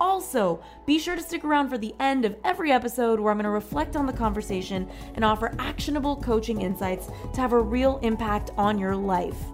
Also, be sure to stick around for the end of every episode where I'm going to reflect on the conversation and offer actionable coaching insights to have a real impact on your life.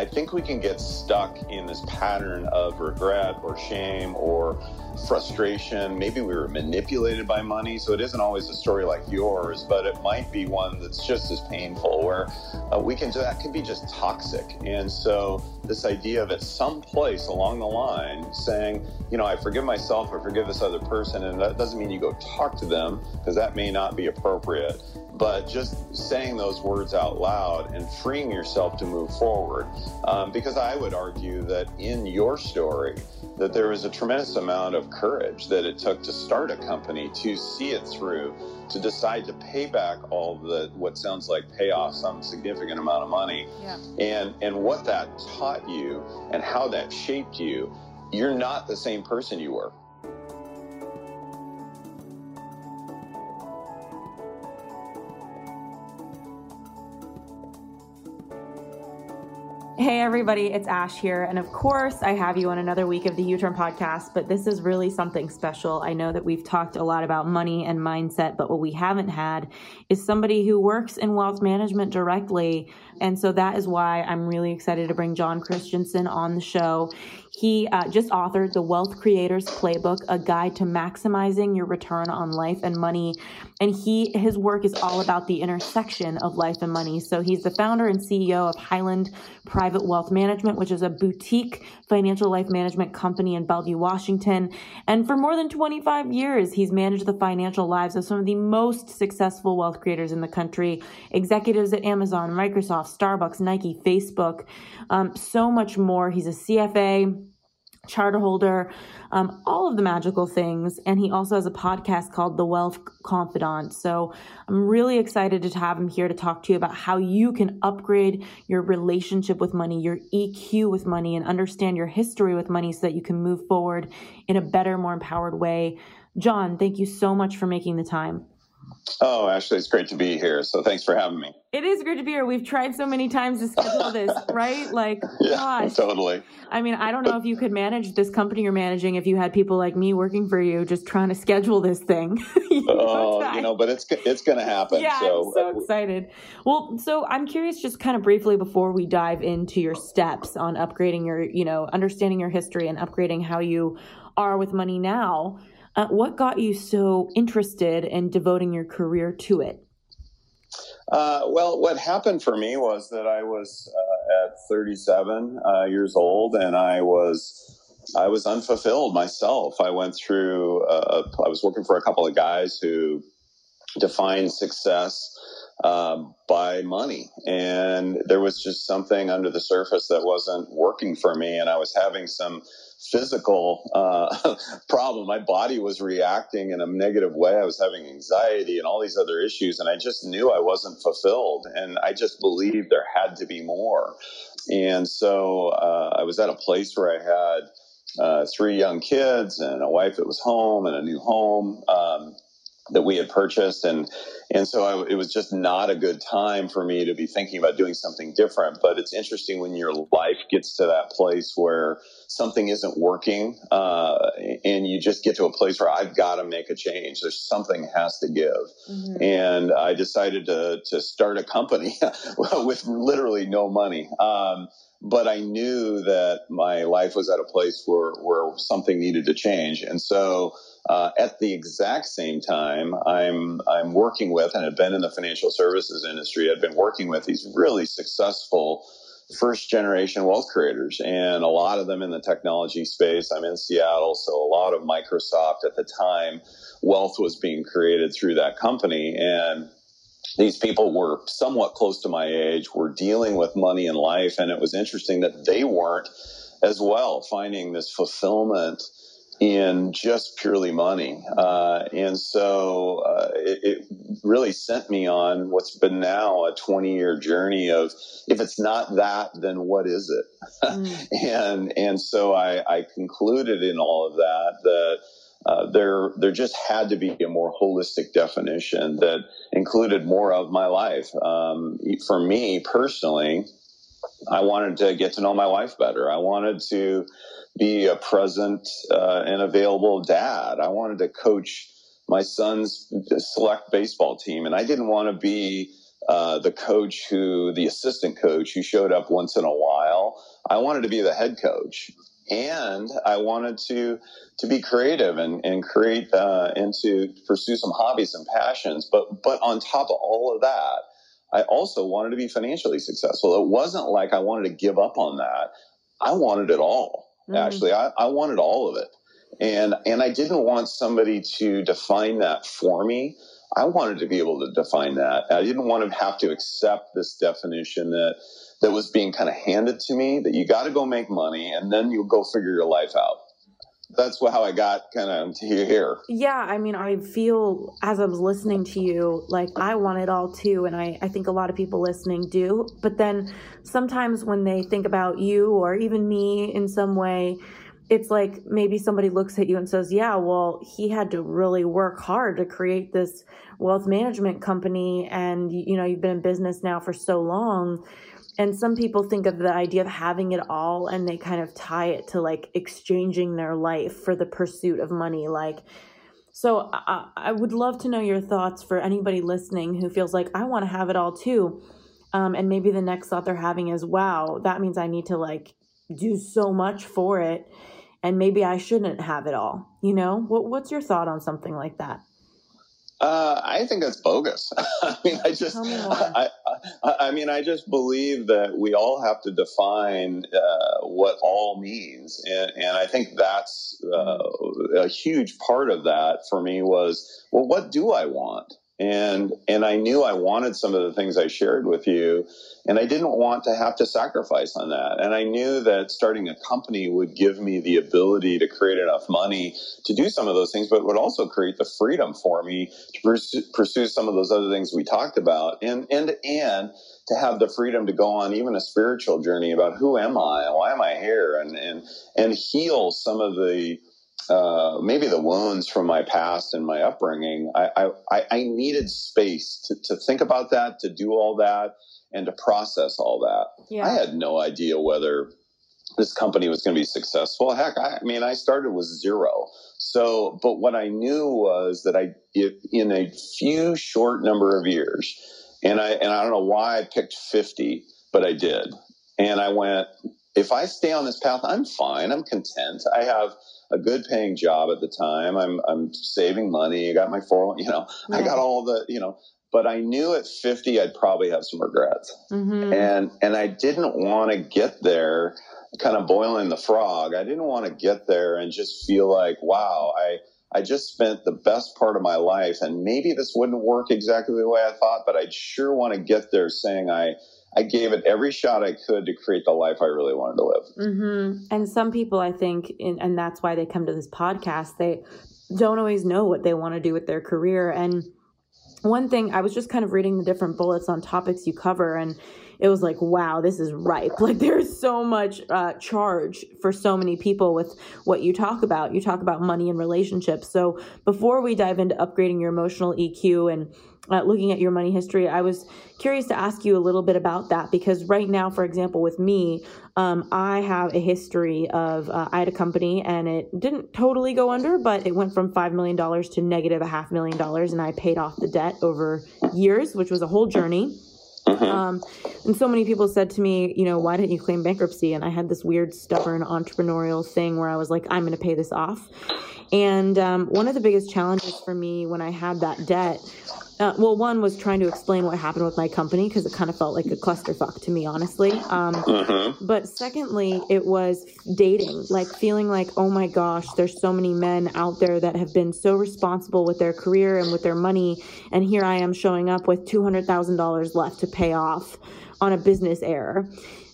I think we can get stuck in this pattern of regret or shame or frustration. Maybe we were manipulated by money. So it isn't always a story like yours, but it might be one that's just as painful where uh, we can, do that can be just toxic. And so this idea of at some place along the line saying, you know, I forgive myself, I forgive this other person. And that doesn't mean you go talk to them because that may not be appropriate but just saying those words out loud and freeing yourself to move forward. Um, because I would argue that in your story, that there was a tremendous amount of courage that it took to start a company, to see it through, to decide to pay back all the what sounds like pay off some significant amount of money, yeah. and and what that taught you and how that shaped you. You're not the same person you were. Hey, everybody, it's Ash here. And of course, I have you on another week of the YouTurn podcast, but this is really something special. I know that we've talked a lot about money and mindset, but what we haven't had is somebody who works in wealth management directly. And so that is why I'm really excited to bring John Christianson on the show. He uh, just authored the Wealth Creators Playbook, a guide to maximizing your return on life and money. And he his work is all about the intersection of life and money. So he's the founder and CEO of Highland Private Wealth Management, which is a boutique financial life management company in Bellevue, Washington. And for more than 25 years, he's managed the financial lives of some of the most successful wealth creators in the country, executives at Amazon, Microsoft, Starbucks, Nike, Facebook, um, so much more. He's a CFA charter holder, um, all of the magical things. And he also has a podcast called The Wealth Confidant. So I'm really excited to have him here to talk to you about how you can upgrade your relationship with money, your EQ with money, and understand your history with money so that you can move forward in a better, more empowered way. John, thank you so much for making the time. Oh, Ashley, it's great to be here. So thanks for having me. It is great to be here. We've tried so many times to schedule this, right? Like, yeah, gosh. Totally. I mean, I don't know if you could manage this company you're managing if you had people like me working for you, just trying to schedule this thing. you oh, know, you know, oh, but it's it's going to happen. Yeah, so. I'm so excited. Well, so I'm curious, just kind of briefly before we dive into your steps on upgrading your, you know, understanding your history and upgrading how you are with money now. Uh, what got you so interested in devoting your career to it? Uh, well, what happened for me was that I was uh, at 37 uh, years old, and I was I was unfulfilled myself. I went through. Uh, I was working for a couple of guys who defined success um, by money. And there was just something under the surface that wasn't working for me. And I was having some physical uh, problem. My body was reacting in a negative way. I was having anxiety and all these other issues. And I just knew I wasn't fulfilled. And I just believed there had to be more. And so uh, I was at a place where I had uh, three young kids and a wife that was home and a new home. Um, that we had purchased and and so I, it was just not a good time for me to be thinking about doing something different but it's interesting when your life gets to that place where something isn't working uh, and you just get to a place where i've got to make a change there's something has to give mm-hmm. and i decided to to start a company with literally no money um, but I knew that my life was at a place where, where something needed to change. And so uh, at the exact same time, I'm I'm working with and have been in the financial services industry. I've been working with these really successful first generation wealth creators, and a lot of them in the technology space. I'm in Seattle, so a lot of Microsoft at the time wealth was being created through that company, and these people were somewhat close to my age, were dealing with money in life, and it was interesting that they weren't as well finding this fulfillment in just purely money. Uh, and so uh, it, it, really sent me on what's been now a 20 year journey of if it's not that, then what is it? Mm. and and so I, I, concluded in all of that that. Uh, there, there just had to be a more holistic definition that included more of my life. Um, for me personally, I wanted to get to know my wife better. I wanted to be a present uh, and available dad. I wanted to coach my son's select baseball team, and I didn't want to be uh, the coach who, the assistant coach who showed up once in a while. I wanted to be the head coach, and I wanted to to be creative and and create uh, and to pursue some hobbies and passions. But but on top of all of that, I also wanted to be financially successful. It wasn't like I wanted to give up on that. I wanted it all. Mm-hmm. Actually, I, I wanted all of it. And, and I didn't want somebody to define that for me. I wanted to be able to define that. I didn't want to have to accept this definition that, that was being kind of handed to me that you got to go make money and then you'll go figure your life out that's how I got kind of here. Yeah, I mean, I feel as I was listening to you, like I want it all too, and I, I think a lot of people listening do. But then sometimes when they think about you or even me in some way, it's like maybe somebody looks at you and says, Yeah, well, he had to really work hard to create this wealth management company, and you know, you've been in business now for so long and some people think of the idea of having it all and they kind of tie it to like exchanging their life for the pursuit of money like so I, I would love to know your thoughts for anybody listening who feels like i want to have it all too um, and maybe the next thought they're having is wow that means i need to like do so much for it and maybe i shouldn't have it all you know? What, what's your thought on something like that uh, I think that's bogus. I mean, I just, I, I, I, mean, I just believe that we all have to define uh, what all means, and, and I think that's uh, a huge part of that for me was, well, what do I want? And and I knew I wanted some of the things I shared with you, and I didn't want to have to sacrifice on that. And I knew that starting a company would give me the ability to create enough money to do some of those things, but would also create the freedom for me to pursue, pursue some of those other things we talked about, and and and to have the freedom to go on even a spiritual journey about who am I, why am I here, and and and heal some of the uh, maybe the wounds from my past and my upbringing, I, I, I needed space to, to think about that, to do all that, and to process all that. Yeah. I had no idea whether this company was going to be successful. Heck, I, I, mean, I started with zero. So, but what I knew was that I, if, in a few short number of years, and I, and I don't know why I picked 50, but I did. And I went, if I stay on this path, I'm fine. I'm content. I have a good paying job at the time. I'm I'm saving money. I got my 4 you know, I got all the, you know, but I knew at 50 I'd probably have some regrets. Mm-hmm. And and I didn't want to get there kind of boiling the frog. I didn't want to get there and just feel like, wow, I I just spent the best part of my life and maybe this wouldn't work exactly the way I thought, but I'd sure want to get there saying I I gave it every shot I could to create the life I really wanted to live. Mm-hmm. And some people, I think, and that's why they come to this podcast, they don't always know what they want to do with their career. And one thing, I was just kind of reading the different bullets on topics you cover, and it was like, wow, this is ripe. Like, there's so much uh, charge for so many people with what you talk about. You talk about money and relationships. So, before we dive into upgrading your emotional EQ and uh, looking at your money history, I was curious to ask you a little bit about that because right now, for example, with me, um, I have a history of uh, I had a company and it didn't totally go under, but it went from $5 million to negative a half million dollars, and I paid off the debt over years, which was a whole journey. Mm-hmm. Um, and so many people said to me, you know, why didn't you claim bankruptcy? And I had this weird, stubborn entrepreneurial thing where I was like, I'm going to pay this off. And um, one of the biggest challenges for me when I had that debt uh, well, one was trying to explain what happened with my company because it kind of felt like a clusterfuck to me, honestly. Um, mm-hmm. But secondly, it was dating, like feeling like, oh my gosh, there's so many men out there that have been so responsible with their career and with their money, and here I am showing up with two hundred thousand dollars left to pay off on a business error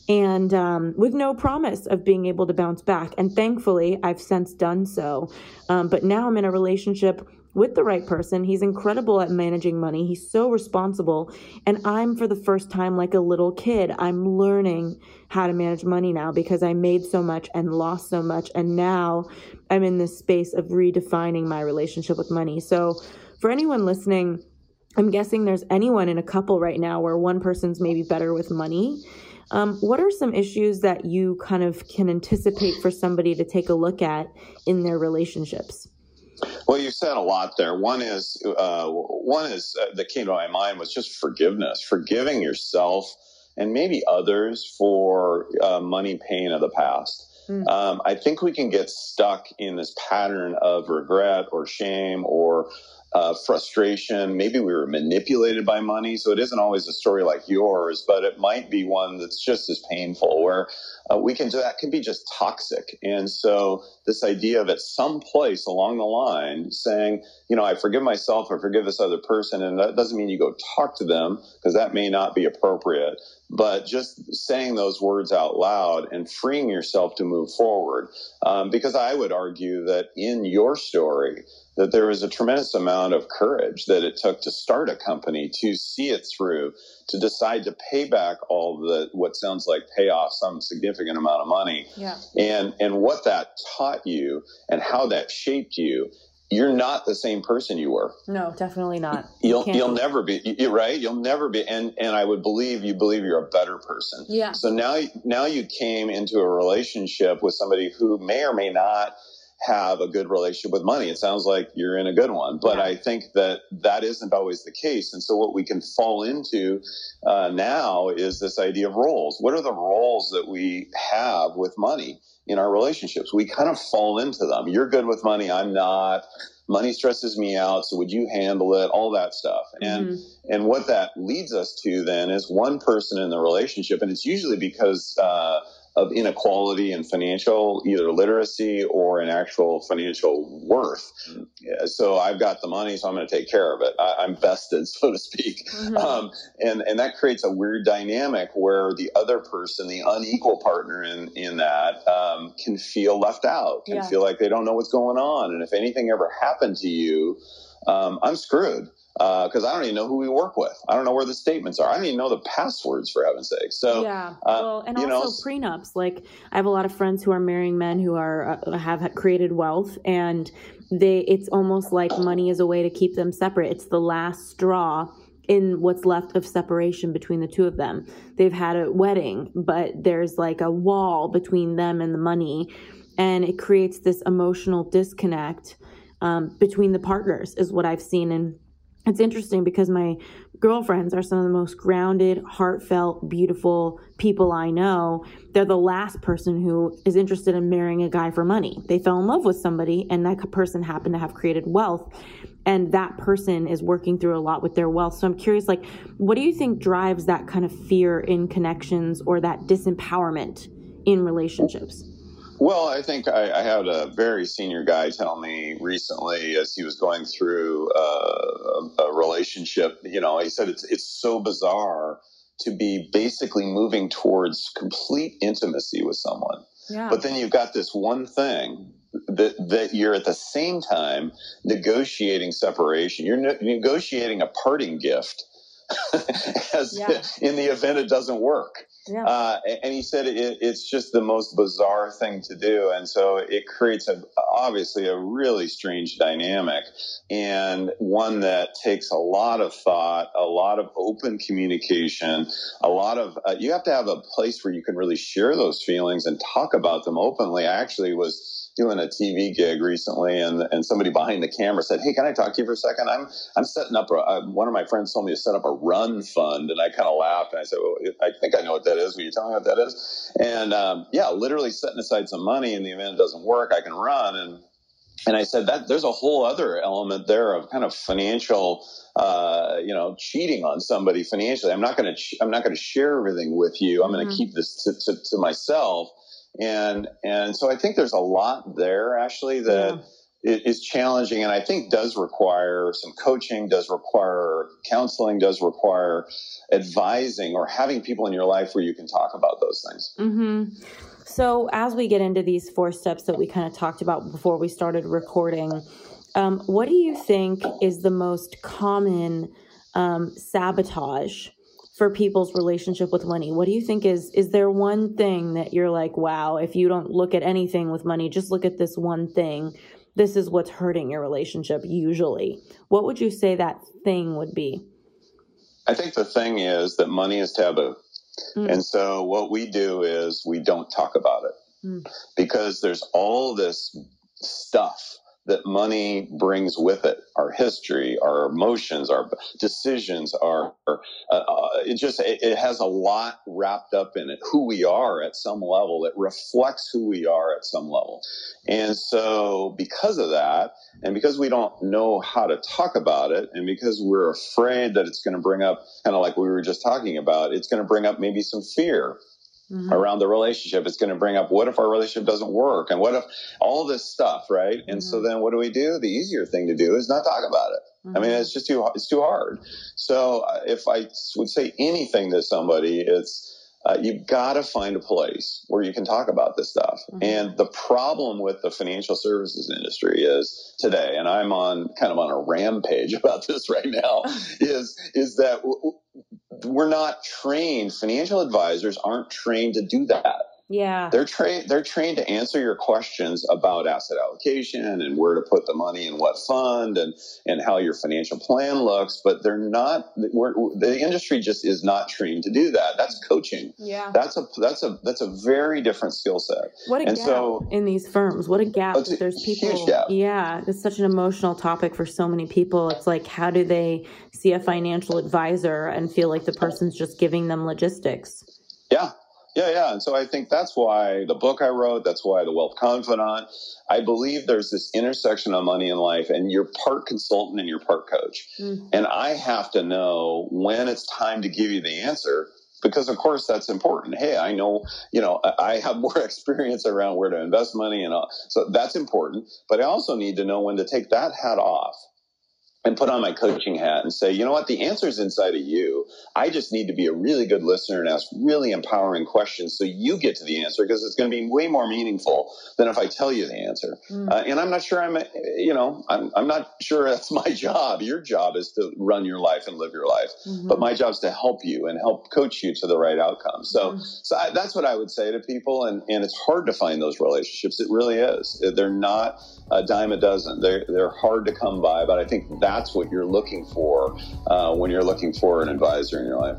and um, with no promise of being able to bounce back. And thankfully, I've since done so. Um, but now I'm in a relationship with the right person. He's incredible at managing money. He's so responsible. And I'm, for the first time, like a little kid, I'm learning how to manage money now because I made so much and lost so much. And now I'm in this space of redefining my relationship with money. So, for anyone listening, I'm guessing there's anyone in a couple right now where one person's maybe better with money. Um, what are some issues that you kind of can anticipate for somebody to take a look at in their relationships? Well, you said a lot there. One is uh, one is uh, that came to my mind was just forgiveness, forgiving yourself and maybe others for uh, money pain of the past. Mm. Um, I think we can get stuck in this pattern of regret or shame or uh, frustration. Maybe we were manipulated by money. So it isn't always a story like yours, but it might be one that's just as painful where uh, we can do that can be just toxic. And so this idea of at some place along the line saying, you know, I forgive myself, I forgive this other person. And that doesn't mean you go talk to them because that may not be appropriate, but just saying those words out loud and freeing yourself to move forward. Um, because I would argue that in your story, that there was a tremendous amount of courage that it took to start a company, to see it through, to decide to pay back all the what sounds like pay off some significant amount of money. Yeah. And and what that taught you and how that shaped you you're not the same person you were. No, definitely not. You'll you will never be you, right. You'll never be, and and I would believe you believe you're a better person. Yeah. So now now you came into a relationship with somebody who may or may not have a good relationship with money. It sounds like you're in a good one, but yeah. I think that that isn't always the case. And so what we can fall into uh, now is this idea of roles. What are the roles that we have with money in our relationships? We kind of fall into them. You're good with money. I'm not. Money stresses me out. So would you handle it? All that stuff. And, mm-hmm. and what that leads us to then is one person in the relationship. And it's usually because, uh, of inequality in financial either literacy or in actual financial worth. Yeah, so I've got the money, so I'm going to take care of it. I, am vested, so to speak, mm-hmm. um, and and that creates a weird dynamic where the other person, the unequal partner in in that, um, can feel left out, can yeah. feel like they don't know what's going on, and if anything ever happened to you, um, I'm screwed because uh, I don't even know who we work with. I don't know where the statements are. I don't even know the passwords for heaven's sake. So yeah, uh, well, and also know, prenups. Like I have a lot of friends who are marrying men who are uh, have created wealth, and they it's almost like money is a way to keep them separate. It's the last straw in what's left of separation between the two of them. They've had a wedding, but there's like a wall between them and the money, and it creates this emotional disconnect um, between the partners. Is what I've seen And it's interesting because my girlfriends are some of the most grounded, heartfelt, beautiful people I know. They're the last person who is interested in marrying a guy for money. They fell in love with somebody, and that person happened to have created wealth. And that person is working through a lot with their wealth. So I'm curious, like, what do you think drives that kind of fear in connections or that disempowerment in relationships? Well, I think I, I, had a very senior guy tell me recently as he was going through uh, a, a, relationship. You know, he said it's it's so bizarre to be basically moving towards complete intimacy with someone, yeah. but then you've got this one thing that that you're at the same time negotiating separation. You're ne- negotiating a parting gift as yeah. in the event it doesn't work. Yeah. Uh, and he said it, it's just the most bizarre thing to do. And so it creates a, obviously a really strange dynamic and one that takes a lot of thought, a lot of open communication, a lot of, uh, you have to have a place where you can really share those feelings and talk about them openly. I actually was doing a TV gig recently, and and somebody behind the camera said, "Hey, can I talk to you for a second? I'm I'm setting up a, a one of my friends told me to set up a run fund, and I kind of laughed and I said, well, I think I know what that is. Will you tell me what that is? And um, yeah, literally setting aside some money in the event it doesn't work, I can run and and I said that there's a whole other element there of kind of financial, uh, you know, cheating on somebody financially. I'm not going to, ch- I'm not going to share everything with you. I'm going to mm-hmm. keep this to, to, to, myself. And, and so I think there's a lot there, actually that yeah. is challenging and I think does require some coaching, does require counseling, does require advising or having people in your life where you can talk about those things. Mm-hmm. So, as we get into these four steps that we kind of talked about before we started recording, um, what do you think is the most common um, sabotage for people's relationship with money? What do you think is is there one thing that you're like, wow, if you don't look at anything with money, just look at this one thing. This is what's hurting your relationship usually. What would you say that thing would be? I think the thing is that money is taboo. Mm. And so what we do is we don't talk about it mm. because there's all this stuff that money brings with it. Our history our emotions our decisions our, uh, uh, it just it, it, has a lot wrapped up in it. Who we are at some level it reflects who we are at some level. And so because of that and because we don't know how to talk about it and because we're afraid that it's going to bring up kind of like we were just talking about it's going to bring up maybe some fear mm-hmm. around the relationship. It's going to bring up what if our relationship doesn't work and what if all this stuff, right? And mm-hmm. so then what do we do? The easier thing to do is not talk about it. Mm-hmm. I mean, mm-hmm. it's just too it's too hard. So uh, if I would say anything to somebody, it's uh, you've got to find a place where you can talk about this stuff. Mm-hmm. And the problem with the financial services industry is today, and I'm on kind of on a rampage about this right now, is is that we're not trained. Financial advisors aren't trained to do that. Yeah. They're trained they're trained to answer your questions about asset allocation and where to put the money in what fund and and how your financial plan looks, but they're not the industry just is not trained to do that. That's coaching. Yeah. That's a that's a that's a very different skill set. What a and gap so, in these firms. What a gap that there's people Yeah, it's such an emotional topic for so many people. It's like how do they see a financial advisor and feel like the person's just giving them logistics? Yeah, yeah, yeah. And so I think that's why the book I wrote, that's why The Wealth Confidant, I believe there's this intersection of money and life, and you're part consultant and you're part coach. Mm-hmm. And I have to know when it's time to give you the answer because of course that's important. Hey, I know, you know, I have more experience around where to invest money and all. So that's important. But I also need to know when to take that hat off and put on my coaching hat and say, you know what, the answer is inside of you. I just need to be a really good listener and ask really empowering questions so you get to the answer because it's going to be way more meaningful than if I tell you the answer. Mm. Uh, and I'm not sure I'm, you know, I'm, I'm not sure that's my job. Your job is to run your life and live your life, mm-hmm. but my job is to help you and help coach you to the right outcome. So, mm. so I, that's what I would say to people. And, and it's hard to find those relationships. It really is. They're not a dime a dozen. They're, they're hard to come by, but I think that that's what you're looking for uh, when you're looking for an advisor in your life.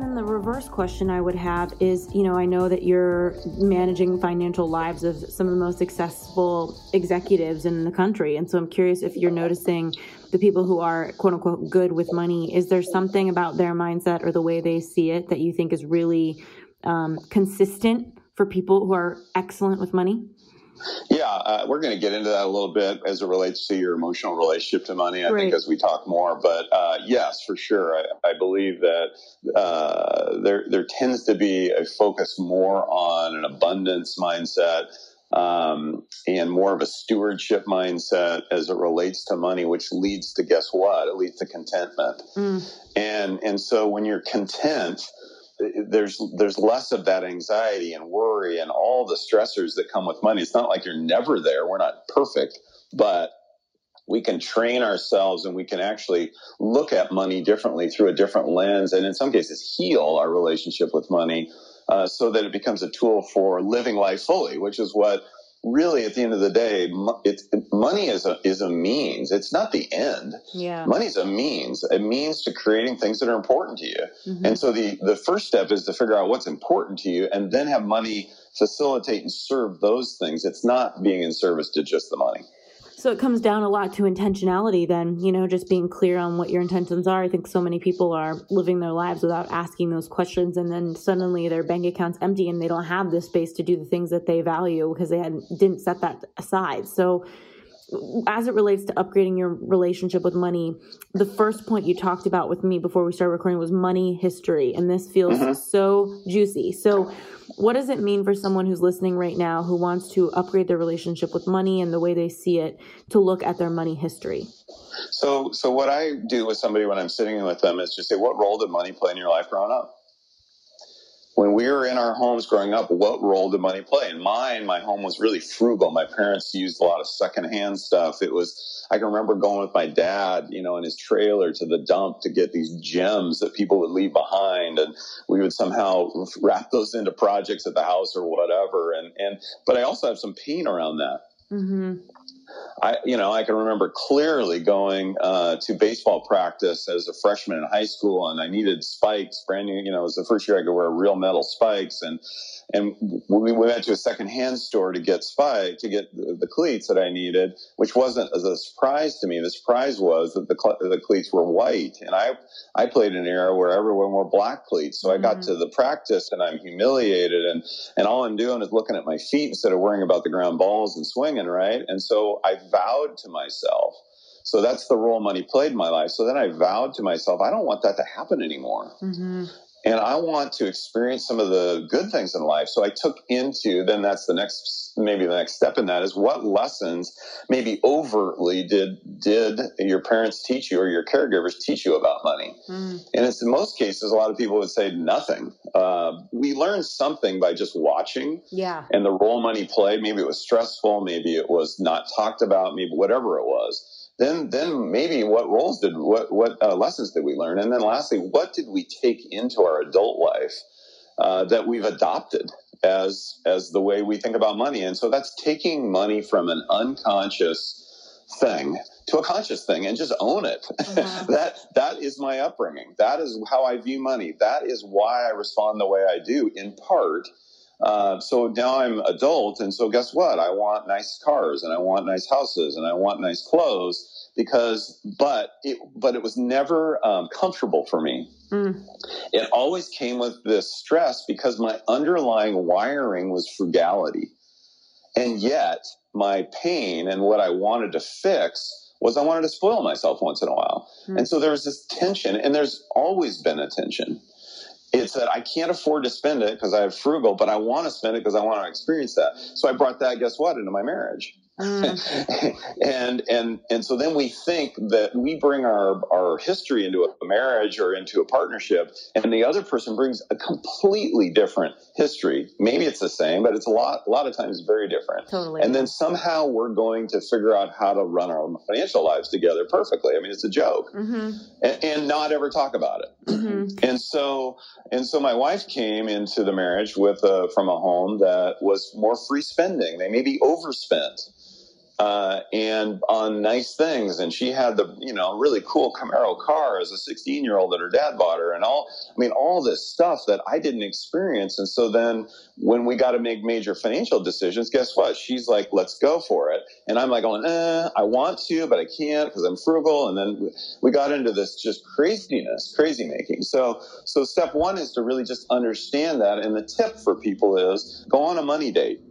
And then the reverse question I would have is, you know, I know that you're managing financial lives of some of the most successful executives in the country. And so I'm curious if you're noticing the people who are quote unquote good with money, is there something about their mindset or the way they see it that you think is really um, consistent for people who are excellent with money? Yeah, uh, we're going to get into that a little bit as it relates to your emotional relationship to money. I think as we talk more, but uh, yes, for sure, I, I believe that uh, there there tends to be a focus more on an abundance mindset. um, and more of a stewardship mindset as it relates to money, which leads to guess what? It leads to contentment. Mm. And and so when you're content, there's there's less of that anxiety and worry and all the stressors that come with money. It's not like you're never there. We're not perfect, but we can train ourselves and we can actually look at money differently through a different lens and in some cases heal our relationship with money uh, so that it becomes a tool for living life fully, which is what really at the end of the day, it's money is a is a means. It's not the end. Yeah, money is a means. A means to creating things that are important to you. Mm-hmm. And so the the first step is to figure out what's important to you, and then have money facilitate and serve those things. It's not being in service to just the money. So it comes down a lot to intentionality, then, you know, just being clear on what your intentions are. I think so many people are living their lives without asking those questions, and then suddenly their bank account's empty and they don't have the space to do the things that they value because they had, didn't set that aside. So, as it relates to upgrading your relationship with money, the first point you talked about with me before we started recording was money history. And this feels mm-hmm. so juicy. So, what does it mean for someone who's listening right now who wants to upgrade their relationship with money and the way they see it to look at their money history? So, so what I do with somebody when I'm sitting with them is just say, what role did money play in your life growing up? When we were in our homes growing up, what role did money play? In mine, my home was really frugal. My parents used a lot of secondhand stuff. It was, I can remember going with my dad, you know, in his trailer to the dump to get these gems that people would leave behind. And we would somehow wrap those into projects at the house or whatever. And, and, but I also have some pain around that. Mm-hmm. I, you know, I can remember clearly going uh, to baseball practice as a freshman in high school, and I needed spikes, brand new. You know, it was the first year I could wear real metal spikes, and and we went to a secondhand store to get spike to get the, the, cleats that I needed, which wasn't as a surprise to me. The surprise was that the the cleats were white, and I I played in an era where everyone wore black cleats. So I got mm-hmm. to the practice and I'm humiliated, and and all I'm doing is looking at my feet instead of worrying about the ground balls and swinging right. And so I vowed to myself. So that's the role money played in my life. So then I vowed to myself, I don't want that to happen anymore. Mm-hmm and I want to experience some of the good things in life. So I took into then that's the next maybe the next step in that is what lessons maybe overtly did did your parents teach you or your caregivers teach you about money? Mm. And it's in most cases a lot of people would say nothing. Uh, we learned something by just watching. Yeah. And the role money played. Maybe it was stressful. Maybe it was not talked about. Maybe whatever it was then then maybe what roles did what what uh, lessons did we learn? And then lastly what did we take into our adult life uh, that we've adopted as as the way we think about money? And so that's taking money from an unconscious thing to a conscious thing and just own it. Uh-huh. that that is my upbringing. That is how i view money. That is why i respond the way i do in part uh, so now I'm adult, and so guess what? I want nice cars, and I want nice houses, and I want nice clothes because, but it, but it was never um, comfortable for me. Mm. It always came with this stress because my underlying wiring was frugality, and yet my pain and what I wanted to fix was I wanted to spoil myself once in a while, mm. and so there was this tension, and there's always been a tension it's that I can't afford to spend it because I have frugal, but I want to spend it because I want to experience that. So I brought that, guess what, into my marriage. Mm. and and and so then we think that we bring our our history into a marriage or into a partnership, and the other person brings a completely different history. Maybe it's the same, but it's a lot a lot of times very different. Totally. And then somehow we're going to figure out how to run our financial lives together perfectly. I mean, it's a joke, mm-hmm. and, and, not ever talk about it. Mm-hmm. And so and so my wife came into the marriage with a, from a home that was more free spending. They maybe overspent uh, and on nice things. And she had the, you know, really cool Camaro car as a 16 year old that her dad bought her and all, I mean, all this stuff that I didn't experience. And so then when we got to make major financial decisions, guess what? She's like, let's go for it. And I'm like going, eh, I want to, but I can't because I'm frugal. And then we got into this just craziness, crazy making. So, so step one is to really just understand that. And the tip for people is go on a money date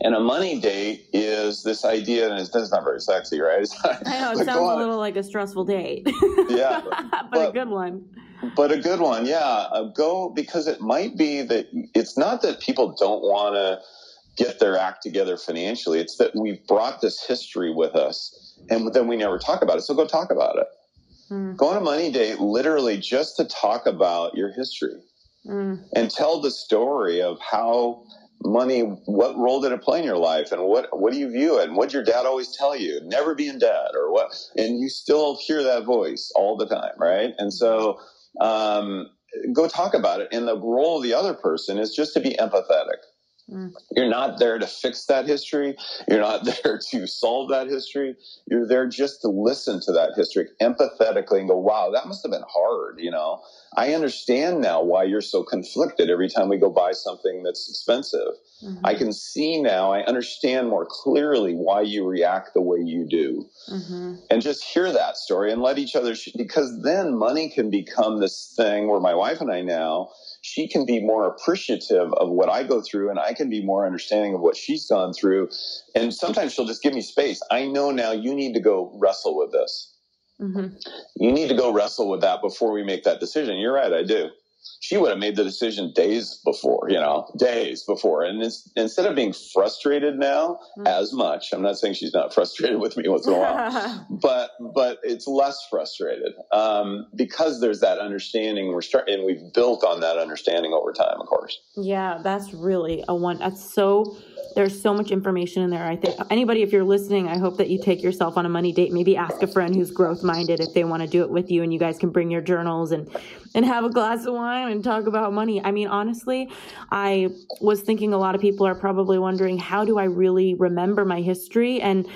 and a money date is this idea, and it's, not very sexy, right? I know, it sounds a little like a stressful date. yeah. But, but, a good one. But a good one, yeah. Uh, go because it might be that it's not that people don't want to get their act together financially. It's that we've brought this history with us and then we never talk about it. So go talk about it. Mm. Go on a money date literally just to talk about your history mm. and tell the story of how money what role did it play in your life? And what what do you view it? And what your dad always tell you? Never be in debt or what? And you still hear that voice all the time right? And so um, go talk about it. And the role of the other person is just to be empathetic Mm. You're not there to fix that history. You're not there to solve that history. You're there just to listen to that history empathetically and go, wow, that must have been hard. You know, I understand now why you're so conflicted every time we go buy something that's expensive. Mm-hmm. I can see now, I understand more clearly why you react the way you do. Mm-hmm. And just hear that story and let each other, sh- because then money can become this thing where my wife and I now, she can be more appreciative of what I go through and I can be more understanding of what she's gone through. And sometimes she'll just give me space. I know now you need to go wrestle with this. Mm-hmm. You need to go wrestle with that before we make that decision. You're right, I do she would have made the decision days before, you know, days before. And instead of being frustrated now mm-hmm. as much, I'm not saying she's not frustrated with me once in a while, but but it's less frustrated um, because there's that understanding. We're starting, and we've built on that understanding over time, of course. Yeah, that's really a one. That's so there's so much information in there. I think anybody, if you're listening, I hope that you take yourself on a money date. Maybe ask a friend who's growth minded if they want to do it with you, and you guys can bring your journals and and have a glass of wine and talk about money. I mean, honestly, I was thinking a lot of people are probably wondering how do I really remember my history and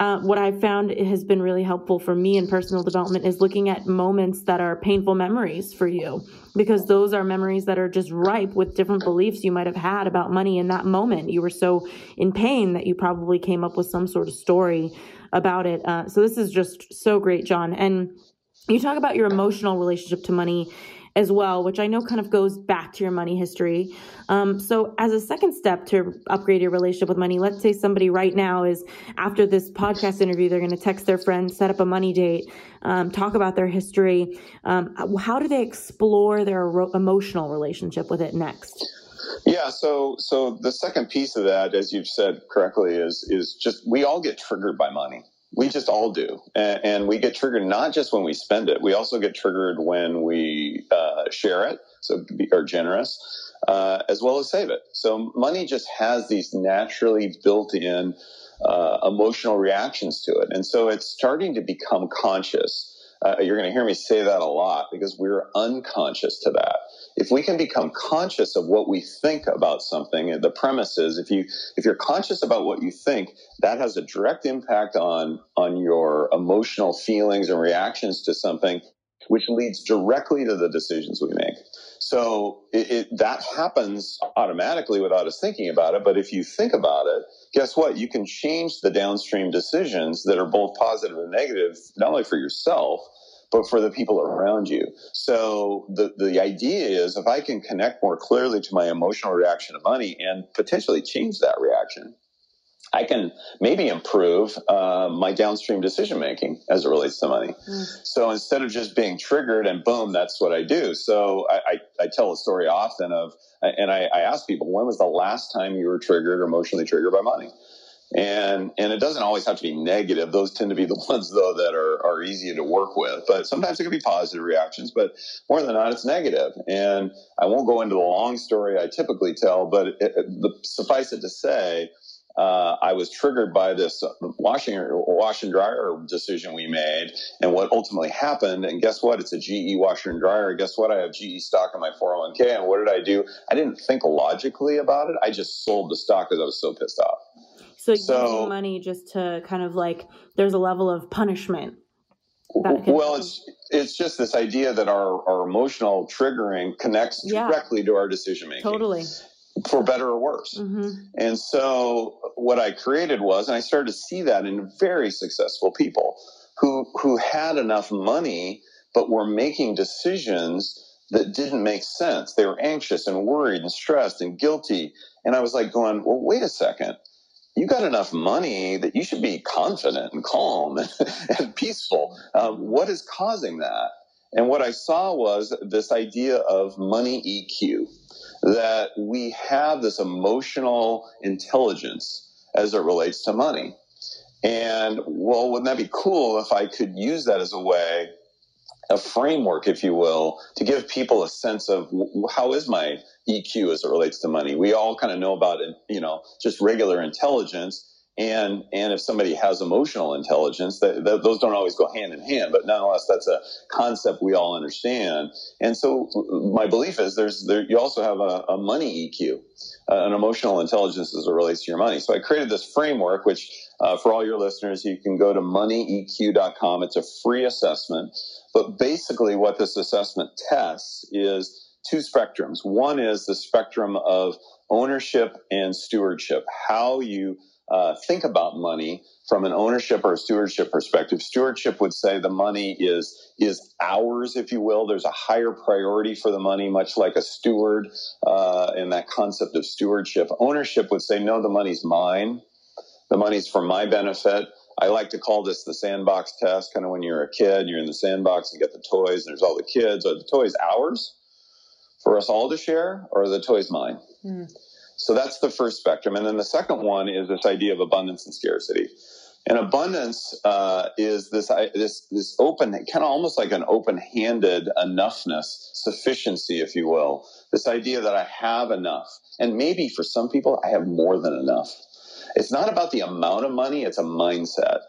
uh, what I've found has been really helpful for me in personal development is looking at moments that are painful memories for you, because those are memories that are just ripe with different beliefs you might have had about money in that moment. You were so in pain that you probably came up with some sort of story about it. Uh, so this is just so great, John. And you talk about your emotional relationship to money as well, which I know kind of goes back to your money history. Um, so, as a second step to upgrade your relationship with money, let's say somebody right now is after this podcast interview, they're going to text their friend, set up a money date, um, talk about their history. Um, how do they explore their emotional relationship with it next? Yeah, so so the second piece of that, as you've said correctly, is is just we all get triggered by money. We just all do. And, and, we get triggered not just when we spend it, we also get triggered when we uh, share it, so be, are generous, uh, as well as save it. So money just has these naturally built in uh, emotional reactions to it. And so it's starting to become conscious. Uh, you're going to hear me say that a lot because we're unconscious to that if we can become conscious of what we think about something, the premise is if you if you're conscious about what you think, that has a direct impact on on your emotional feelings and reactions to something, which leads directly to the decisions we make. So it, it, that happens automatically without us thinking about it. But if you think about it, guess what? You can change the downstream decisions that are both positive and negative, not only for yourself, but for the people around you. So the, the idea is if I can connect more clearly to my emotional reaction to money and potentially change that reaction, I can maybe improve uh, my downstream decision making as it relates to money. Mm. So instead of just being triggered and boom, that's what I do. So I, I, I tell a story often of, and I, I ask people, when was the last time you were triggered or emotionally triggered by money? and and it doesn't always have to be negative those tend to be the ones though that are are easy to work with but sometimes it can be positive reactions but more than not it's negative. negative and i won't go into the long story i typically tell but it, it, the, suffice it to say uh, I was triggered by this washing wash and dryer decision we made, and what ultimately happened. And guess what? It's a GE washer and dryer. Guess what? I have GE stock in my 401k. And what did I do? I didn't think logically about it. I just sold the stock because I was so pissed off. So, so using money just to kind of like there's a level of punishment. Well, it's it's just this idea that our, our emotional triggering connects yeah. directly to our decision making. Totally. For better or worse. Mm-hmm. And so what I created was, and I started to see that in very successful people who who had enough money but were making decisions that didn't make sense. They were anxious and worried and stressed and guilty. And I was like going, well, wait a second you got enough money that you should be confident and calm and peaceful. Um, what is causing that? And what I saw was this idea of money EQ. That we have this emotional intelligence as it relates to money. And well, wouldn't that be cool if I could use that as a way, a framework, if you will, to give people a sense of how is my EQ as it relates to money? We all kind of know about you know, just regular intelligence. And, and if somebody has emotional intelligence, that, that, those don't always go hand in hand, but nonetheless, that's a concept we all understand. And so my belief is there's, there, you also have a, a money EQ, uh, an emotional intelligence as it relates to your money. So I created this framework, which uh, for all your listeners, you can go to moneyeq.com. It's a free assessment. But basically, what this assessment tests is two spectrums. One is the spectrum of ownership and stewardship, how you uh, think about money from an ownership or a stewardship perspective. Stewardship would say the money is is ours, if you will. There's a higher priority for the money, much like a steward uh, in that concept of stewardship. Ownership would say no, the money's mine. The money's for my benefit. I like to call this the sandbox test. Kind of when you're a kid, you're in the sandbox, you get the toys, and there's all the kids. Are the toys ours for us all to share, or are the toys mine? Mm. So that's the first spectrum. And then the second one is this idea of abundance and scarcity. And abundance uh, is this this this open, kind of almost like an open-handed enoughness, sufficiency, if you will. This idea that I have enough, and maybe for some people, I have more than enough. It's not about the amount of money, it's a mindset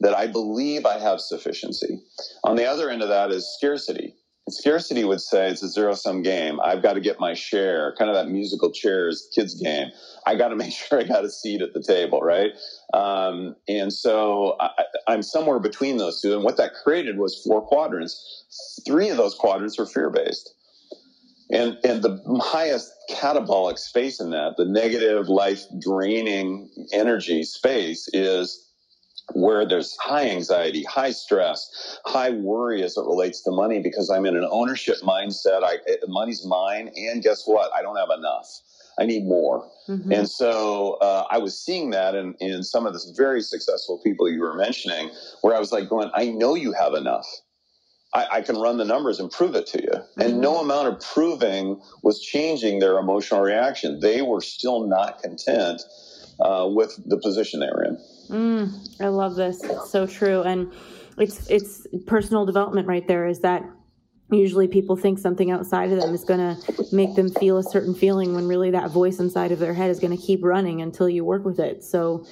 that I believe I have sufficiency. On the other end of that is scarcity. Scarcity would say it's a zero sum game. I've got to get my share, kind of that musical chairs kids game. I got to make sure I got a seat at the table, right? Um, and so I, I'm somewhere between those two. And what that created was four quadrants. Three of those quadrants are fear based. And, and the highest catabolic space in that, the negative life draining energy space is where there's high anxiety, high stress, high worry as it relates to money because I'm in an ownership mindset. I, money's mine. And guess what? I don't have enough. I need more. Mm-hmm. And so uh, I was seeing that in, in some of the very successful people you were mentioning, where I was like going, I know you have enough. I, I, can run the numbers and prove it to you. Mm-hmm. And no amount of proving was changing their emotional reaction. They were still not content uh, with the position they were in. Mm, I love this. It's so true. And it's it's personal development right there is that usually people think something outside of them is going to make them feel a certain feeling when really that voice inside of their head is going to keep running until you work with it. So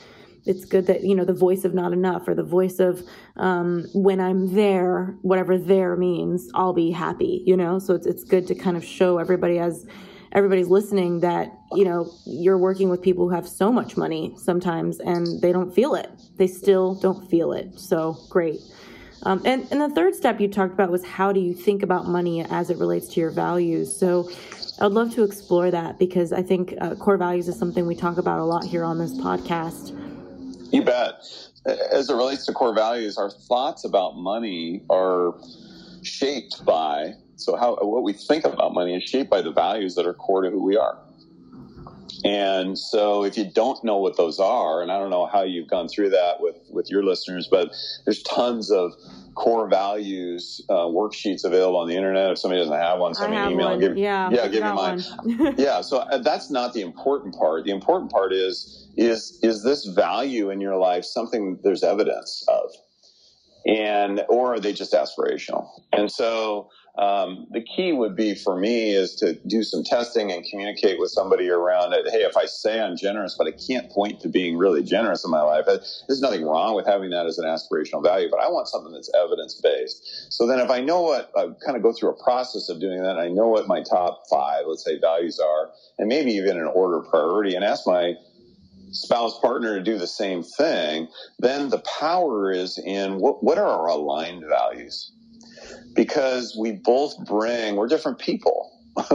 it's good that you know the voice of not enough or the voice of um, when i'm there whatever there means i'll be happy you know so it's, it's good to kind of show everybody as everybody's listening that you know you're working with people who have so much money sometimes and they don't feel it they still don't feel it so great um, and, and the third step you talked about was how do you think about money as it relates to your values so I'd love to explore that because I think uh, core values is something we talk about a lot here on this podcast. You bet. As it relates to core values, our thoughts about money are shaped by so how what we think about money is shaped by the values that are core to who we are. And so if you don't know what those are, and I don't know how you've gone through that with with your listeners, but there's tons of core values uh, worksheets available on the internet. If somebody doesn't have one, send me an email. One. Give, yeah, yeah, give me mine. yeah, so uh, that's not the important part. The important part is is is this value in your life something there's evidence of, and or are they just aspirational? And so um, the key would be for me is to do some testing and communicate with somebody around it. Hey, if I say I'm generous, but I can't point to being really generous in my life, there's nothing wrong with having that as an aspirational value, but I want something that's evidence based. So then if I know what, I kind of go through a process of doing that, I know what my top five, let's say, values are, and maybe even an order priority, and ask my spouse partner to do the same thing, then the power is in what, what are our aligned values? Because we both bring, we're different people.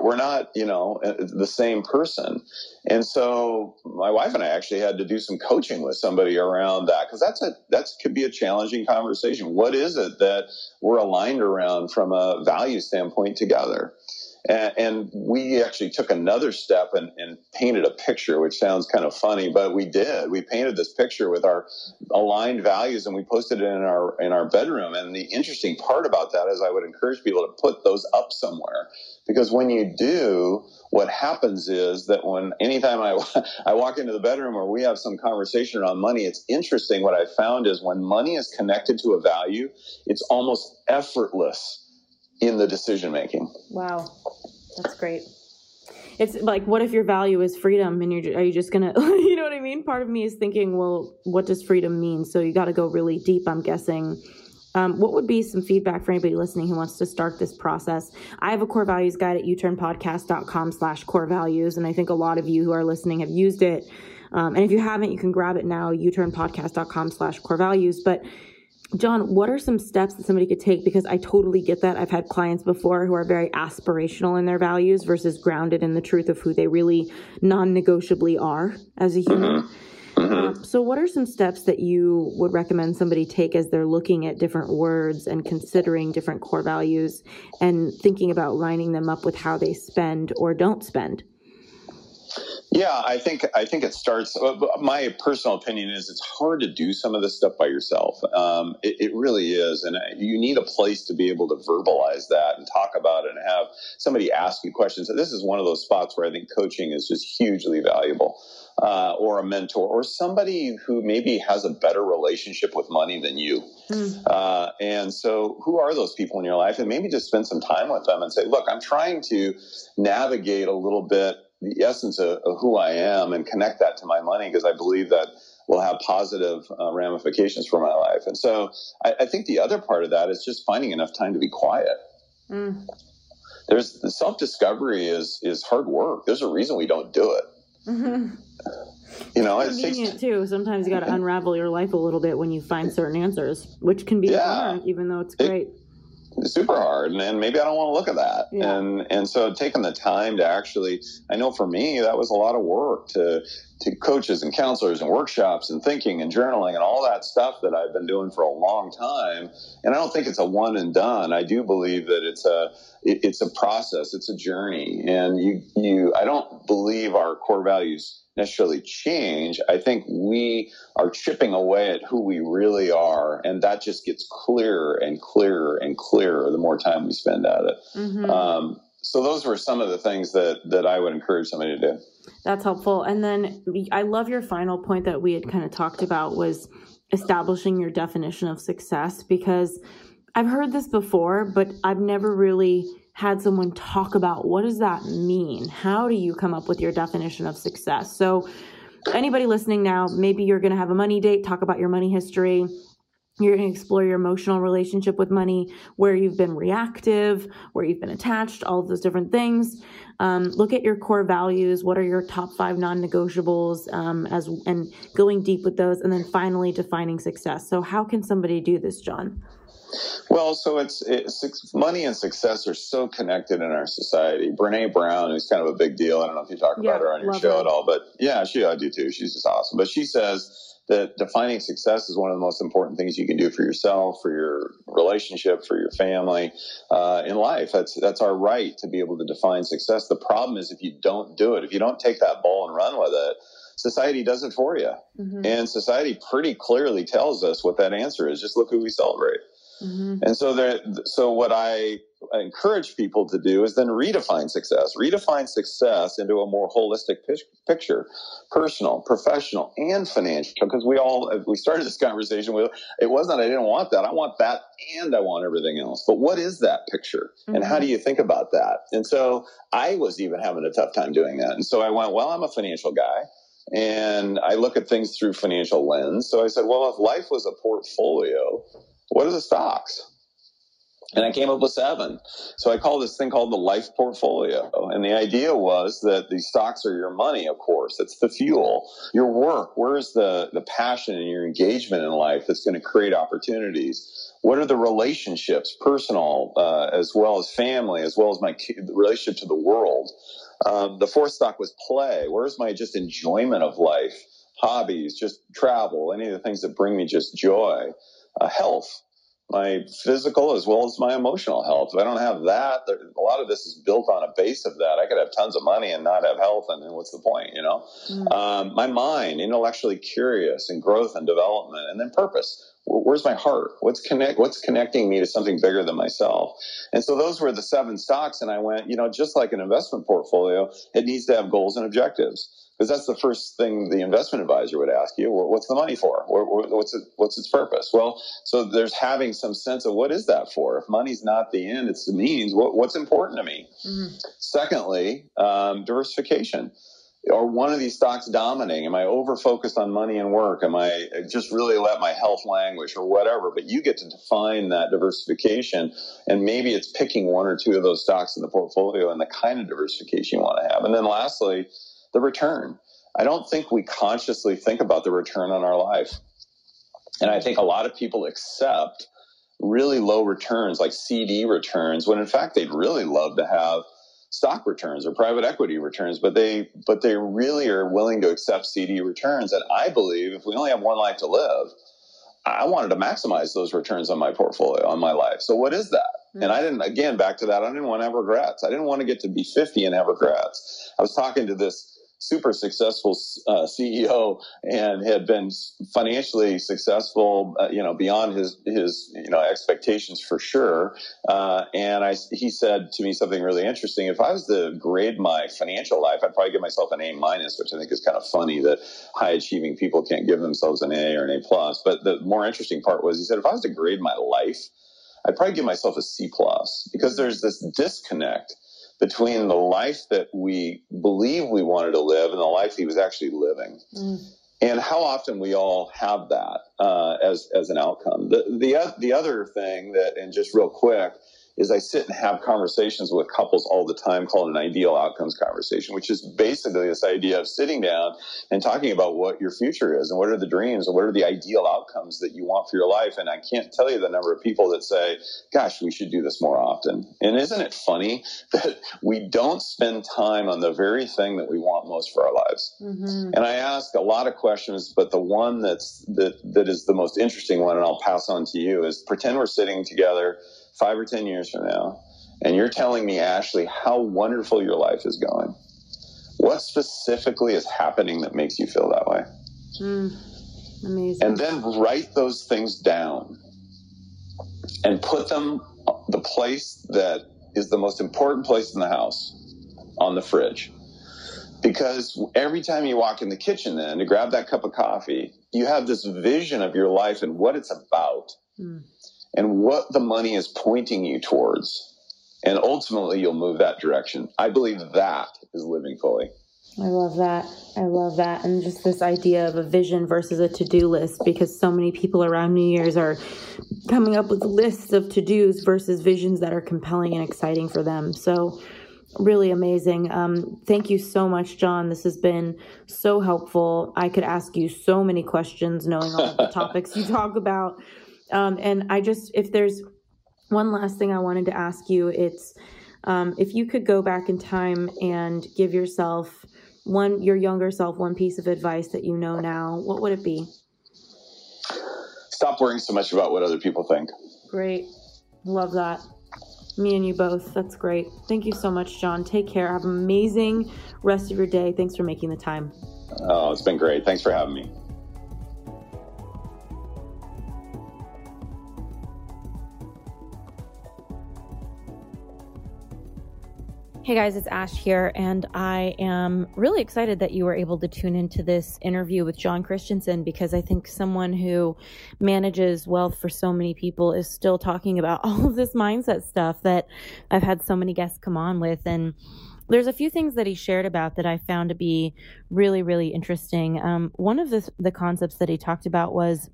we're not, you know, uh, the same person. And so my wife and I actually had to do some coaching with somebody around that because that's a, that could be a challenging conversation. What is it that we're aligned around from a value standpoint together? And, and we actually took another step and, and, painted a picture, which sounds kind of funny, but we did. We painted this picture with our aligned values and we posted it in our in our bedroom. And the interesting part about that is I would encourage people to put those up somewhere because when you do, what happens is that when anytime I, I walk into the bedroom or we have some conversation around money, it's interesting. What I found is when money is connected to a value, it's almost effortless in the decision making. Wow, that's great. It's like, what if your value is freedom, and you're are you just gonna, you know what I mean? Part of me is thinking, well, what does freedom mean? So you got to go really deep. I'm guessing. Um, what would be some feedback for anybody listening who wants to start this process? I have a core values guide at youturnpodcast.com slash core values. And I think a lot of you who are listening have used it. Um, and if you haven't, you can grab it now, youturnpodcast.com slash core values. But John, what are some steps that somebody could take? Because I totally get that. I've had clients before who are very aspirational in their values versus grounded in the truth of who they really non negotiably are as a human. Mm-hmm. Mm-hmm. Um, so, what are some steps that you would recommend somebody take as they're looking at different words and considering different core values and thinking about lining them up with how they spend or don't spend? Yeah, I think I think it starts. Uh, my personal opinion is it's hard to do some of this stuff by yourself. Um, it, it, really is, and uh, you need a place to be able to verbalize that and talk about it, and have somebody ask you questions. this is one of those spots where I think coaching is just hugely valuable, uh, or a mentor, or somebody who maybe has a better relationship with money than you. Mm. Uh, and so, who are those people in your life? And maybe just spend some time with them and say, "Look, I'm trying to navigate a little bit." The essence of, of, who I am and connect that to my money because I believe that will have positive uh, ramifications for my life. And so I, I, think the other part of that is just finding enough time to be quiet. Mm. There's the self discovery is is hard work. There's a reason we don't do it. Mm-hmm. You know, it's convenient too. Sometimes you got to unravel your life a little bit when you find certain answers, which can be yeah, hard, even though it's great. It, super hard and, and, maybe I don't want to look at that. Yeah. And and so taking the time to actually I know for me that was a lot of work to to coaches and counselors and workshops and thinking and journaling and all that stuff that I've been doing for a long time. And I don't think it's a one and done. I do believe that it's a it, it's a process, it's a journey. And you you I don't believe our core values necessarily change. I think we are chipping away at who we really are, and that just gets clearer and clearer and clearer the more time we spend at it. Mm-hmm. Um, so those were some of the things that that I would encourage somebody to do. That's helpful. And then I love your final point that we had kind of talked about was establishing your definition of success because I've heard this before, but I've never really had someone talk about what does that mean? How do you come up with your definition of success? So, anybody listening now, maybe you're going to have a money date, talk about your money history. You're going to explore your emotional relationship with money, where you've been reactive, where you've been attached, all of those different things. Um, look at your core values. What are your top five non-negotiables? Um, as and going deep with those, and then finally defining success. So, how can somebody do this, John? Well, so it's, it's, money and success are so connected in our society. Brene Brown is kind of a big deal. I don't know if you talk yeah, about her on your show her. at all, but yeah, she I do too. She's just awesome. But she says that defining success is one of the most important things you can do for yourself, for your relationship, for your family, uh, in life. That's that's our right to be able to define success. The problem is if you don't do it, if you don't take that ball and run with it, society does it for you. Mm-hmm. And society pretty clearly tells us what that answer is. Just look who we celebrate. Mm-hmm. And so there, so what I encourage people to do is then redefine success, redefine success into a more holistic picture, personal, professional, and financial. Because we all, we started this conversation with, it wasn't, I didn't want that. I want that and I want everything else. But what is that picture? Mm-hmm. And how mm-hmm. do you think about that? And so I was even having a tough time doing that. And so I went, well, I'm a financial guy and I look at things through financial lens. So I said, well, if life was a portfolio, what are the stocks? And I came up with seven. So I call this thing called the life portfolio. And the idea was that the stocks are your money, of course. It's the fuel. Your work. Where's the, the passion and your engagement in life that's going to create opportunities? What are the relationships, personal, uh, as well as family, as well as my relationship to the world? Um, the fourth stock was play. Where's my just enjoyment of life? Hobbies, just travel, any of the things that bring me just joy uh, health. My physical as well as my emotional health. If I don't have that, there, a lot of this is built on a base of that. I could have tons of money and not have health, and then what's the point, you know? Mm. Um, my mind, intellectually curious and growth and development, and then purpose. Where's my heart? What's connect? What's connecting me to something bigger than myself? And so those were the seven stocks, and I went, you know, just like an investment portfolio, it needs to have goals and objectives because that's the first thing the investment advisor would ask you what's the money for what's it, what's its purpose well so there's having some sense of what is that for if money's not the end it's the means what, what's important to me mm-hmm. secondly um, diversification are one of these stocks dominating? Am I over focused on money and work? Am I just really let my health languish or whatever? But you get to define that diversification, and maybe it's picking one or two of those stocks in the portfolio and the kind of diversification you want to have. And then lastly, the return. I don't think we consciously think about the return on our life. And I think a lot of people accept really low returns like CD returns when in fact they'd really love to have stock returns or private equity returns, but they but they really are willing to accept CD returns. And I believe if we only have one life to live, I wanted to maximize those returns on my portfolio, on my life. So what is that? Mm-hmm. And I didn't again back to that, I didn't want to have regrets. I didn't want to get to be 50 and have regrets. I was talking to this super successful uh, CEO and had been financially successful, uh, you know, beyond his his you know expectations for sure. Uh, and I, he said to me something really interesting. If I was to grade my financial life, I'd probably give myself an A minus, which I think is kind of funny that high achieving people can't give themselves an A or an A plus. But the more interesting part was he said if I was to grade my life. I'd probably give myself a C plus because there's this disconnect between the life that we believe we wanted to live and the life he was actually living. Mm. And how often we all have that uh, as as an outcome. The the the other thing that, and just real quick, is I sit and have conversations with couples all the time called an ideal outcomes conversation, which is basically this idea of sitting down and talking about what your future is and what are the dreams and what are the ideal outcomes that you want for your life. And I can't tell you the number of people that say, gosh, we should do this more often. And isn't it funny that we don't spend time on the very thing that we want most for our lives? Mm-hmm. And I ask a lot of questions, but the one that's that that is the most interesting one, and I'll pass on to you, is pretend we're sitting together five or 10 years from now, and you're telling me, Ashley, how wonderful your life is going, what specifically is happening that makes you feel that way? Mm, amazing. And then write those things down and put them the place that is the most important place in the house on the fridge. Because every time you walk in the kitchen then to grab that cup of coffee, you have this vision of your life and what it's about. Mm and what the money is pointing you towards. And ultimately, you'll move that direction. I believe that is living fully. I love that. I love that. And just this idea of a vision versus a to do list because so many people around New Year's are coming up with lists of to dos versus visions that are compelling and exciting for them. So, really amazing. Um, thank you so much, John. This has been so helpful. I could ask you so many questions knowing all the topics you talk about. Um, and I just, if there's one last thing I wanted to ask you, it's um, if you could go back in time and give yourself one, your younger self, one piece of advice that you know now, what would it be? Stop worrying so much about what other people think. Great. Love that. Me and you both. That's great. Thank you so much, John. Take care. Have an amazing rest of your day. Thanks for making the time. Oh, it's been great. Thanks for having me. Hey guys, it's Ash here, and I am really excited that you were able to tune into this interview with John Christianson because I think someone who manages wealth for so many people is still talking about all of this mindset stuff that I've had so many guests come on with. And there's a few things that he shared about that I found to be really, really interesting. Um, one of the, the concepts that he talked about was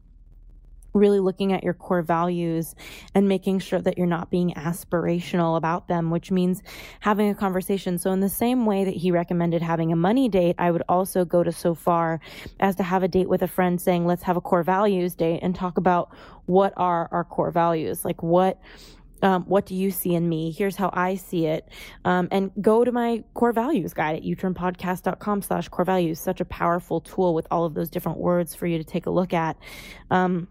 really looking at your core values and making sure that you're not being aspirational about them, which means having a conversation. So, in the same way that he recommended having a money date, I would also go to so far as to have a date with a friend saying, let's have a core values date and talk about what are our core values. Like, what um, what do you see in me? Here's how I see it. Um, and go to my core values guide at youturnpodcast.com slash core values. Such a powerful tool with all of those different words for you to take a look at. Um,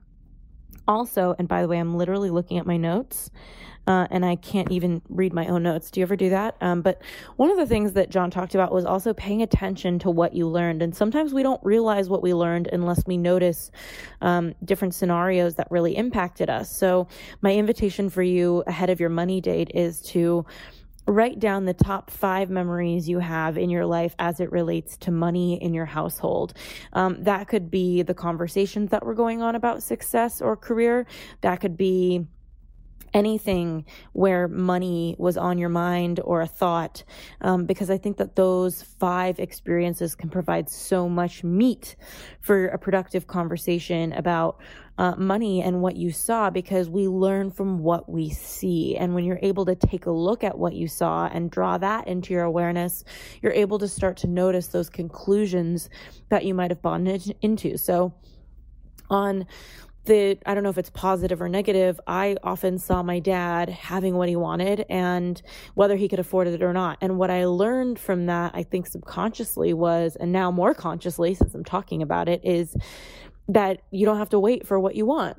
Also, and by the way, I'm literally looking at my notes. Uh, and I can't even read my own notes. Do you ever do that? Um, but one of the things that John talked about was also paying attention to what you learned. And sometimes we don't realize what we learned unless we notice um, different scenarios that really impacted us. So, my invitation for you ahead of your money date is to write down the top five memories you have in your life as it relates to money in your household. Um, that could be the conversations that were going on about success or career. That could be anything where money was on your mind or a thought, um, because I think that those five experiences can provide so much meat for a productive conversation about uh, money and what you saw because we learn from what we see. And when you're able to take a look at what you saw and draw that into your awareness, you're able to start to notice those conclusions that you might have bonded into. So, on the I don't know if it's positive or negative. I often saw my dad having what he wanted and whether he could afford it or not. And what I learned from that, I think subconsciously was, and now more consciously since I'm talking about it, is that you don't have to wait for what you want.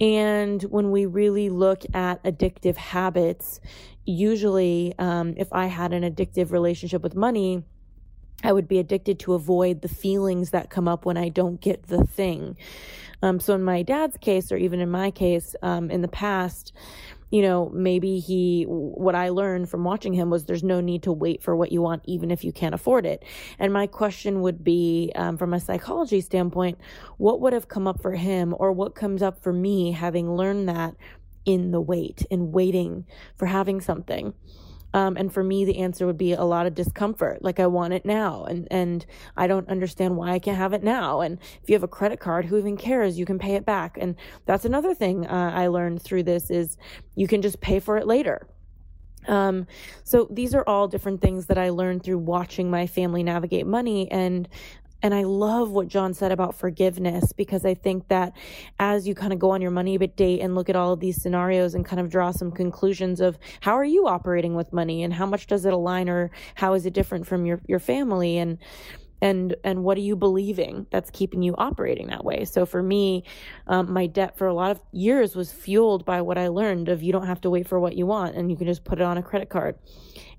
And when we really look at addictive habits, usually, um, if I had an addictive relationship with money, I would be addicted to avoid the feelings that come up when I don't get the thing. Um, so in my dad's case, or even in my case, um, in the past, you know, maybe he, what I learned from watching him was there's no need to wait for what you want, even if you can't afford it. And my question would be, um, from a psychology standpoint, what would have come up for him or what comes up for me having learned that in the wait, in waiting for having something? Um, and for me, the answer would be a lot of discomfort. Like I want it now, and and I don't understand why I can't have it now. And if you have a credit card, who even cares? You can pay it back. And that's another thing uh, I learned through this is you can just pay for it later. Um, so these are all different things that I learned through watching my family navigate money. And and I love what John said about forgiveness because I think that as you kind of go on your money bit date and look at all of these scenarios and kind of draw some conclusions of how are you operating with money and how much does it align or how is it different from your, your family and and and what are you believing that's keeping you operating that way? So for me um, my debt for a lot of years was fueled by what i learned of you don't have to wait for what you want and you can just put it on a credit card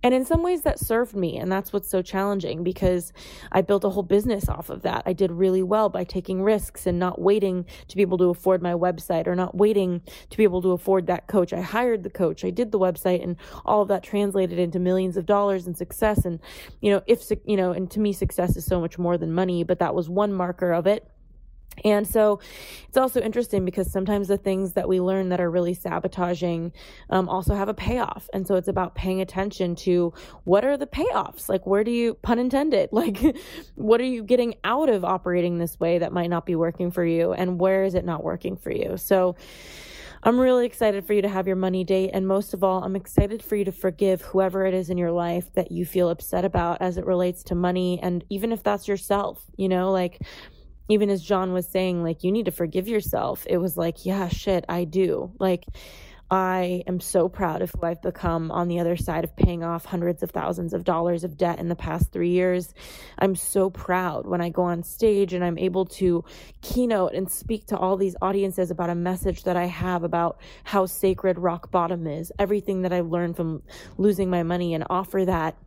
and in some ways that served me. And that's what's so challenging because I built a whole business off of that. I did really well by taking risks and not waiting to be able to afford my website or not waiting to be able to afford that coach. I hired the coach, I did the website, and all of that translated into millions of dollars in success. And, you know, if, you know, and to me, success is so much more than money, but that was one marker of it. And so it's also interesting because sometimes the things that we learn that are really sabotaging um, also have a payoff. And so it's about paying attention to what are the payoffs? Like, where do you, pun intended, like, what are you getting out of operating this way that might not be working for you? And where is it not working for you? So, I'm really excited for you to have your money date. And most of all, I'm excited for you to forgive whoever it is in your life that you feel upset about as it relates to money. And even if that's yourself, you know, like even as John was saying, like, you need to forgive yourself, it was like, yeah, shit, I do. Like, I am so proud of who I've become on the other side of paying off hundreds of thousands of dollars of debt in the past three years. I'm so proud when I go on stage and I'm able to keynote and speak to all these audiences about a message that I have about how sacred rock bottom is, everything that I've learned from losing my money, and offer that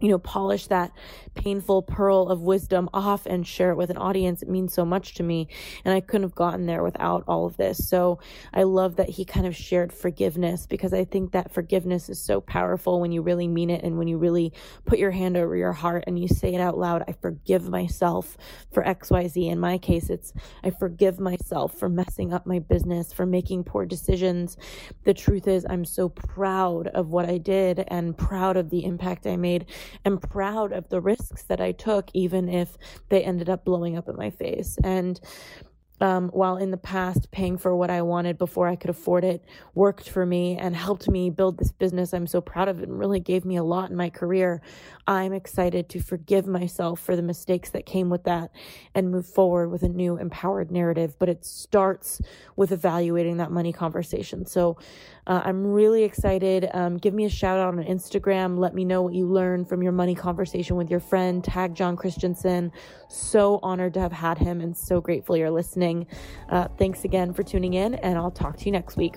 you know, polish that painful pearl of wisdom off and share it with an audience. It means so much to me. And I couldn't have gotten there without all of this. So I love that he kind of shared forgiveness because I think that forgiveness is so powerful when you really mean it and when you really put your hand over your heart and you say it out loud. I forgive myself for XYZ. In my case, it's I forgive myself for messing up my business, for making poor decisions. The truth is, I'm so proud of what I did and proud of the impact I made and proud of the risks that I took, even if they ended up blowing up in my face. And um, while in the past paying for what I wanted before I could afford it worked for me and helped me build this business I'm so proud of and really gave me a lot in my career, I'm excited to forgive myself for the mistakes that came with that and move forward with a new empowered narrative. But it starts with evaluating that money conversation. So uh, I'm really excited. Um, give me a shout out on Instagram. Let me know what you learned from your money conversation with your friend. Tag John Christianson. So honored to have had him and so grateful you're listening. Uh, thanks again for tuning in, and I'll talk to you next week.